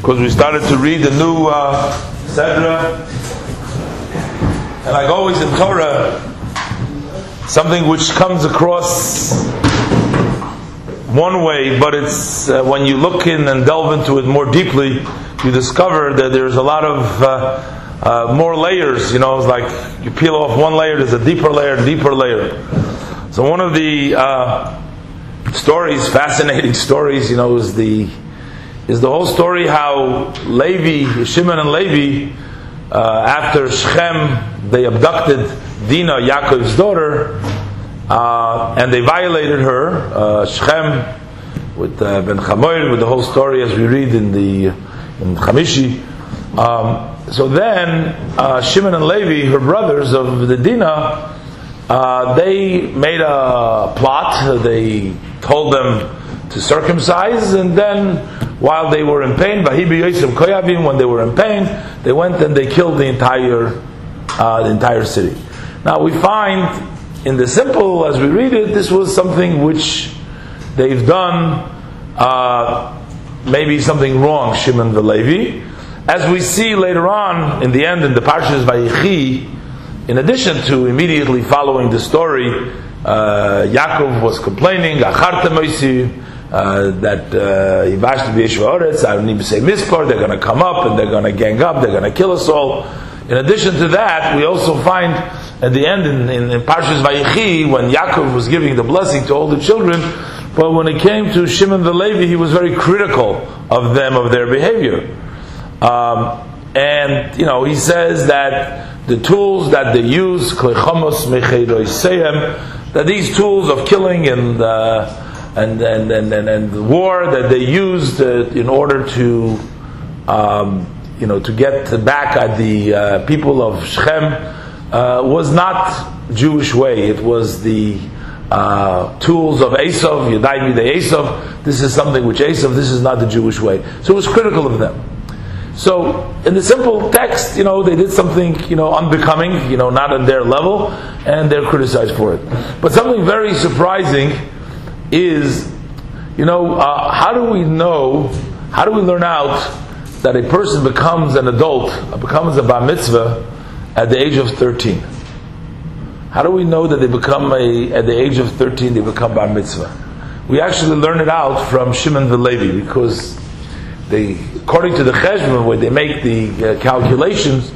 because we started to read the new uh, Sedra. And like always in Torah, something which comes across one way, but it's uh, when you look in and delve into it more deeply, you discover that there's a lot of uh, uh, more layers. You know, it's like you peel off one layer, there's a deeper layer, deeper layer. So one of the uh, stories, fascinating stories, you know, is the is the whole story how Levi, Shimon and Levi, uh, after Shechem, they abducted Dina, Yaakov's daughter, uh, and they violated her, uh, Shechem, with uh, Ben Chamoir, with the whole story as we read in the in Chamishi. Um, so then, uh, Shimon and Levi, her brothers of the Dina, uh, they made a plot. They told them to circumcise, and then while they were in pain, when they were in pain, they went and they killed the entire uh, the entire city. Now we find in the simple, as we read it, this was something which they've done, uh, maybe something wrong, Shimon the Levi. As we see later on in the end in the Parshas Vayichi, in addition to immediately following the story, uh, Yaakov was complaining, uh, that Yivash to be Oretz, I need to say Mispar, they're going to come up and they're going to gang up, they're going to kill us all. In addition to that, we also find at the end in, in, in Parshas Vayichi, when Yaakov was giving the blessing to all the children, but when it came to Shimon the Levi, he was very critical of them, of their behavior. Um, and, you know, he says that the tools that they use, that these tools of killing and, uh, and, and, and, and, and war that they used uh, in order to, um, you know, to get back at the uh, people of Shechem uh, was not Jewish way. It was the uh, tools of Esav, Yadai the Esav. This is something which Esav, this is not the Jewish way. So it was critical of them. So in the simple text, you know, they did something, you know, unbecoming, you know, not on their level, and they're criticized for it. But something very surprising is, you know, uh, how do we know, how do we learn out that a person becomes an adult, becomes a bar mitzvah at the age of 13? How do we know that they become a, at the age of 13, they become bar mitzvah? We actually learn it out from Shimon the Levi because they, according to the Cheshbon, where they make the uh, calculations,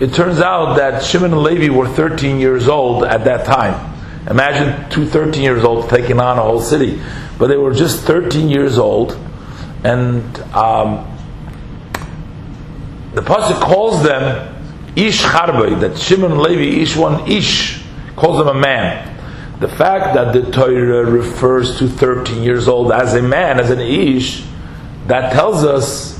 it turns out that Shimon and Levi were 13 years old at that time. Imagine two 13 years old taking on a whole city. But they were just 13 years old, and um, the Pasuk calls them Ish Charbay, that Shimon Levi, Ish one Ish, calls them a man. The fact that the Torah refers to 13 years old as a man, as an Ish, that tells us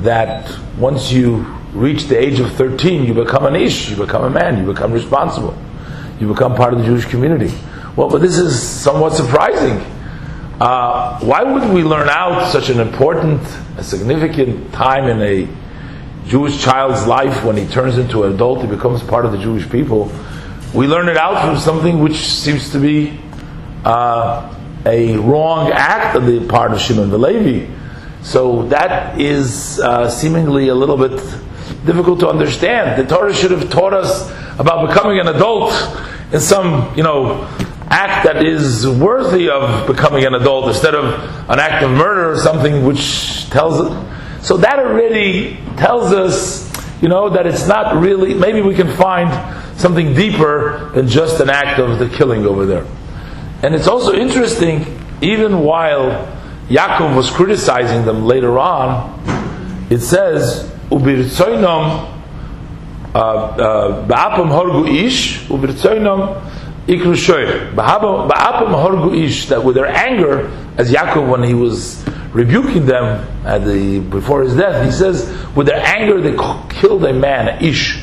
that once you reach the age of 13, you become an Ish, you become a man, you become responsible you become part of the Jewish community. Well, but this is somewhat surprising. Uh, why would we learn out such an important, a significant time in a Jewish child's life when he turns into an adult, he becomes part of the Jewish people? We learn it out from something which seems to be uh, a wrong act on the part of Shimon the Levi. So that is uh, seemingly a little bit difficult to understand. The Torah should have taught us about becoming an adult in some, you know, act that is worthy of becoming an adult instead of an act of murder or something which tells it. So that already tells us, you know, that it's not really, maybe we can find something deeper than just an act of the killing over there. And it's also interesting, even while Yaakov was criticizing them later on, it says, Ubirtsoinom Ba'apam horgu ish, uvirtzoinam ikru. Ba'apam horgu ish, that with their anger, as Yaakov when he was rebuking them at the, before his death, he says, with their anger they killed a man, ish.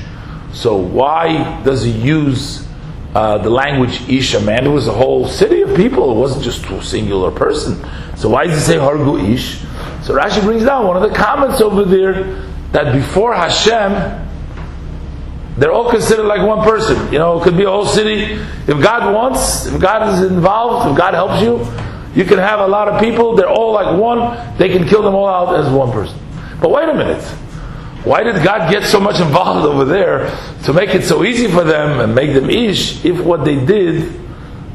So why does he use uh, the language ish, a man? It was a whole city of people, it wasn't just a singular person. So why does he say hargu ish? So Rashi brings down one of the comments over there that before Hashem, they're all considered like one person. You know, it could be a whole city. If God wants, if God is involved, if God helps you, you can have a lot of people. They're all like one. They can kill them all out as one person. But wait a minute. Why did God get so much involved over there to make it so easy for them and make them ish if what they did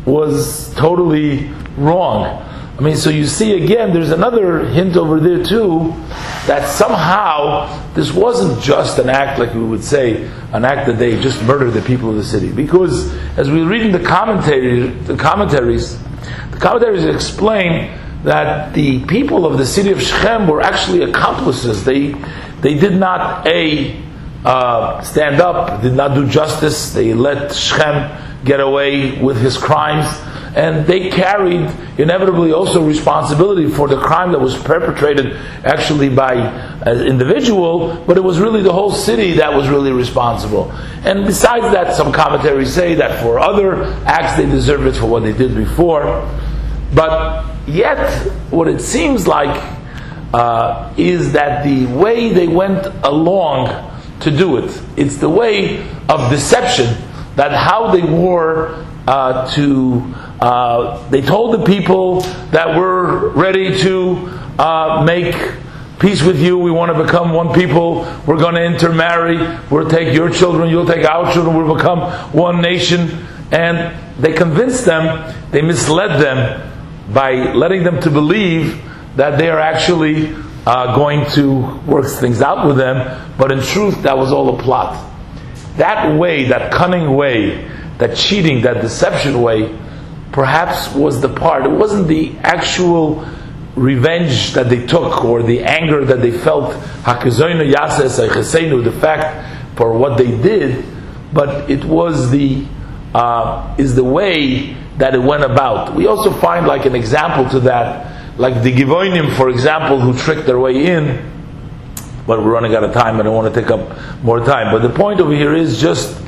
was totally wrong? I mean, so you see again, there's another hint over there too, that somehow this wasn't just an act like we would say, an act that they just murdered the people of the city. Because as we read in the commentary, the commentaries, the commentaries explain that the people of the city of Shechem were actually accomplices. They they did not a uh, stand up, did not do justice. They let Shechem get away with his crimes and they carried inevitably also responsibility for the crime that was perpetrated actually by an individual, but it was really the whole city that was really responsible. And besides that, some commentaries say that for other acts they deserve it for what they did before. But yet, what it seems like uh, is that the way they went along to do it, it's the way of deception that how they were uh, to uh, they told the people that we're ready to uh, make peace with you. We want to become one people. We're going to intermarry. We'll take your children. You'll take our children. We'll become one nation. And they convinced them. They misled them by letting them to believe that they are actually uh, going to work things out with them. But in truth, that was all a plot. That way, that cunning way, that cheating, that deception way perhaps was the part. It wasn't the actual revenge that they took or the anger that they felt, the fact for what they did, but it was the uh, is the way that it went about. We also find like an example to that, like the Givoinim, for example, who tricked their way in. But we're running out of time. And I don't want to take up more time. But the point over here is just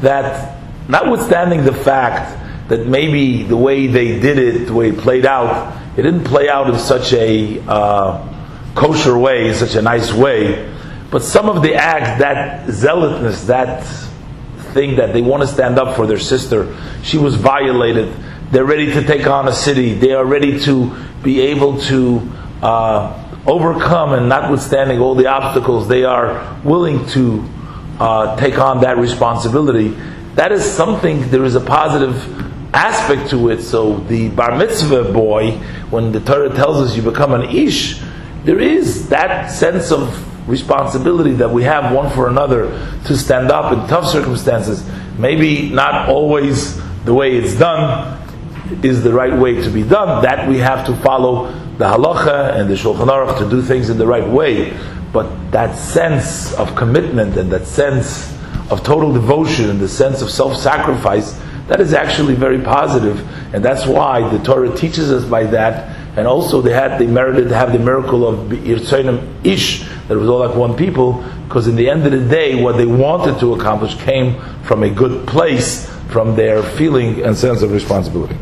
that, notwithstanding the fact that maybe the way they did it, the way it played out, it didn't play out in such a uh, kosher way, in such a nice way. But some of the acts, that zealotness, that thing that they want to stand up for their sister, she was violated. They're ready to take on a city. They are ready to be able to uh, overcome and notwithstanding all the obstacles, they are willing to uh, take on that responsibility. That is something, there is a positive aspect to it. So the bar mitzvah boy, when the Torah tells us you become an ish, there is that sense of responsibility that we have one for another to stand up in tough circumstances. Maybe not always the way it's done is the right way to be done. That we have to follow the halacha and the shulchan aruch to do things in the right way. But that sense of commitment and that sense of total devotion and the sense of self-sacrifice that is actually very positive, and that's why the Torah teaches us by that. And also, they had they merited to have the miracle of Yirtzainim Ish that it was all like one people, because in the end of the day, what they wanted to accomplish came from a good place, from their feeling and sense of responsibility.